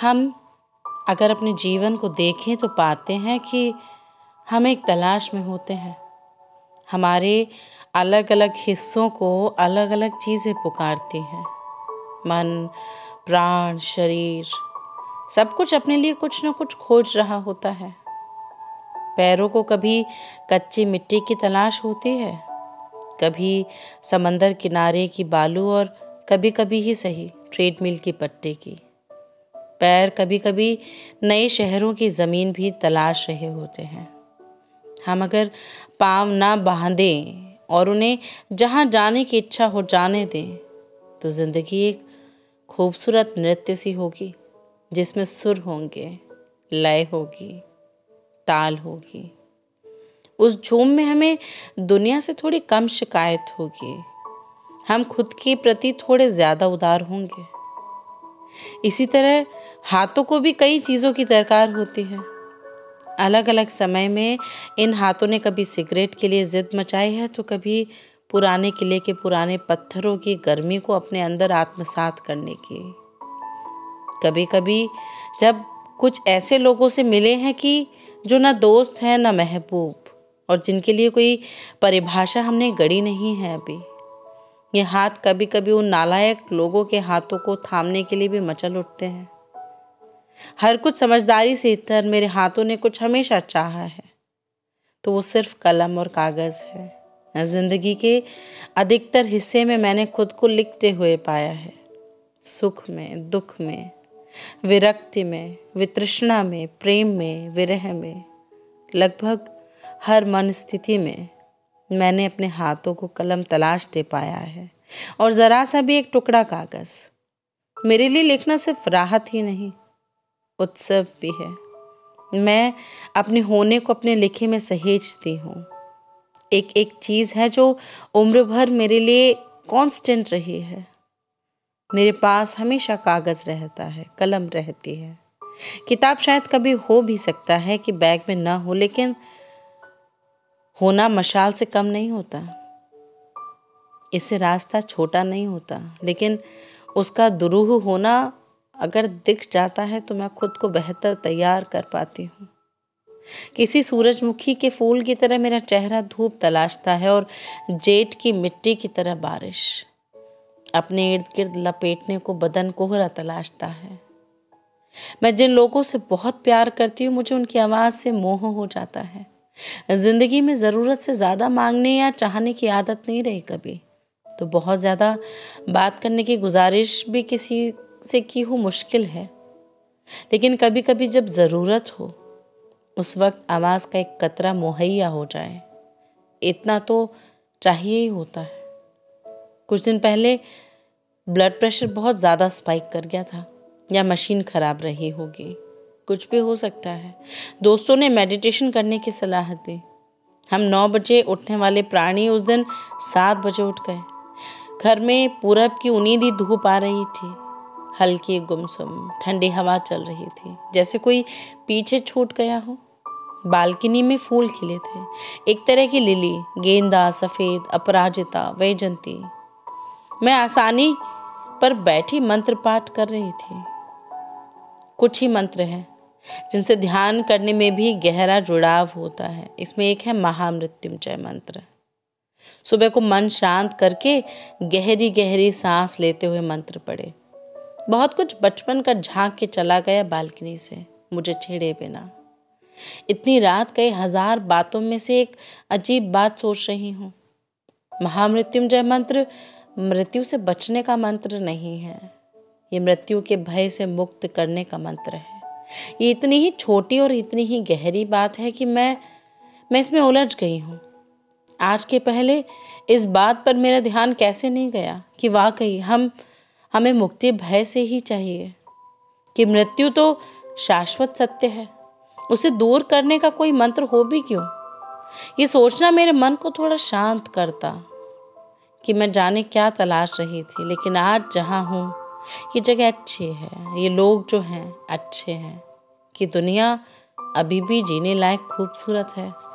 हम अगर अपने जीवन को देखें तो पाते हैं कि हम एक तलाश में होते हैं। हमारे अलग अलग हिस्सों को अलग अलग चीज़ें पुकारती हैं। मन, प्राण, शरीर, सब कुछ अपने लिए कुछ न कुछ खोज रहा होता है। पैरों को कभी कच्ची मिट्टी की तलाश होती है, कभी समंदर किनारे की बालू और कभी कभी ही सही, ट्रेडमिल की पट्टी की। पैर कभी कभी नए शहरों की ज़मीन भी तलाश रहे होते हैं। हम अगर पाँव ना बांधें और उन्हें जहाँ जाने की इच्छा हो जाने दें तो ज़िंदगी एक खूबसूरत नृत्य सी होगी, जिसमें सुर होंगे, लय होगी, ताल होगी। उस झूम में हमें दुनिया से थोड़ी कम शिकायत होगी। हम खुद के प्रति थोड़े ज़्यादा उदार होंगे। इसी तरह हाथों को भी कई चीज़ों की दरकार होती है। अलग अलग समय में इन हाथों ने कभी सिगरेट के लिए ज़िद मचाई है तो कभी पुराने किले के पुराने पत्थरों की गर्मी को अपने अंदर आत्मसात करने की। कभी कभी जब कुछ ऐसे लोगों से मिले हैं कि जो ना दोस्त हैं, ना महबूब, और जिनके लिए कोई परिभाषा हमने गढ़ी नहीं है अभी। ये हाथ कभी कभी उन नालायक लोगों के हाथों को थामने के लिए भी मचल उठते हैं। हर कुछ समझदारी से इतर मेरे हाथों ने कुछ हमेशा चाहा है। तो वो सिर्फ़ कलम और कागज़ है। ज़िंदगी के अधिकतर हिस्से में मैंने खुद को लिखते हुए पाया है। सुख में, दुख में, विरक्ति में, वितृष्णा में, प्रेम में, विरह में, लगभग हर मन स्थिति में। मैंने अपने हाथों को कलम तलाश दे पाया है। और ज़रा सा भी एक टुकड़ा कागज़। मेरे लिए लिखना सिर्फ़ राहत ही नहीं, उत्सव भी है। मैं अपने होने को अपने लिखे में सहेजती हूँ। एक एक चीज़ है जो उम्र भर मेरे लिए कांस्टेंट रही है। मेरे पास हमेशा कागज़ रहता है, कलम रहती है। किताब शायद कभी हो भी सकता है कि बैग में ना हो, लेकिन होना मशाल से कम नहीं होता। इससे रास्ता छोटा नहीं होता, लेकिन उसका दुरूह होना अगर दिख जाता है तो मैं खुद को बेहतर तैयार कर पाती हूँ। किसी सूरजमुखी के फूल की तरह मेरा चेहरा धूप तलाशता है और जेठ की मिट्टी की तरह बारिश। अपने इर्द गिर्द लपेटने को, बदन कोहरा तलाशता है। मैं जिन लोगों से बहुत प्यार करती हूँ, मुझे उनकी आवाज़ से मोह हो जाता है। ज़िंदगी में ज़रूरत से ज़्यादा मांगने या चाहने की आदत नहीं रही कभी। तो बहुत ज़्यादा बात करने की गुजारिश भी किसी से की हो मुश्किल है। लेकिन कभी कभी जब ज़रूरत हो, उस वक्त आवाज़ का एक कतरा मुहैया हो जाए। इतना तो चाहिए ही होता है। कुछ दिन पहले ब्लड प्रेशर बहुत ज़्यादा स्पाइक कर गया था या मशीन ख़राब रही होगी। कुछ भी हो सकता है। दोस्तों ने मेडिटेशन करने की सलाह दी। हम नौ बजे उठने वाले प्राणी उस दिन सात बजे उठ गए। घर में पूरब की उनीदी धूप आ रही थी। हल्की गुमसुम, ठंडी हवा चल रही थी, जैसे कोई पीछे छूट गया हो। बालकनी में फूल खिले थे। एक तरह की लिली, गेंदा, सफ़ेद, अपराजिता, वैजंती। मैं आसानी पर बैठी मंत्र पाठ कर रही थी। कुछ ही मंत्र हैं। जिनसे ध्यान करने में भी गहरा जुड़ाव होता है। इसमें एक है महामृत्युंजय मंत्र। सुबह को मन शांत करके गहरी गहरी सांस लेते हुए मंत्र पढ़े। बहुत कुछ बचपन का झाँक के चला गया बालकनी से, मुझे छेड़े बिना। इतनी रात कई हज़ार बातों में से एक अजीब बात सोच रही हूँ। महामृत्युंजय मंत्र मृत्यु से बचने का मंत्र नहीं है। ये मृत्यु के भय से मुक्त करने का मंत्र है। ये इतनी ही छोटी और इतनी ही गहरी बात है कि मैं मैं इसमें उलझ गई हूँ। आज के पहले इस बात पर मेरा ध्यान कैसे नहीं गया कि वाकई हम, हमें मुक्ति भय से ही चाहिए? कि मृत्यु तो शाश्वत सत्य है। उसे दूर करने का कोई मंत्र हो भी क्यों? ये सोचना मेरे मन को थोड़ा शांत करता कि मैं जाने क्या तलाश रही थी, लेकिन आज जहाँ हूँ ये जगह अच्छी है। ये लोग जो हैं, अच्छे हैं। कि दुनिया अभी भी जीने लायक खूबसूरत है।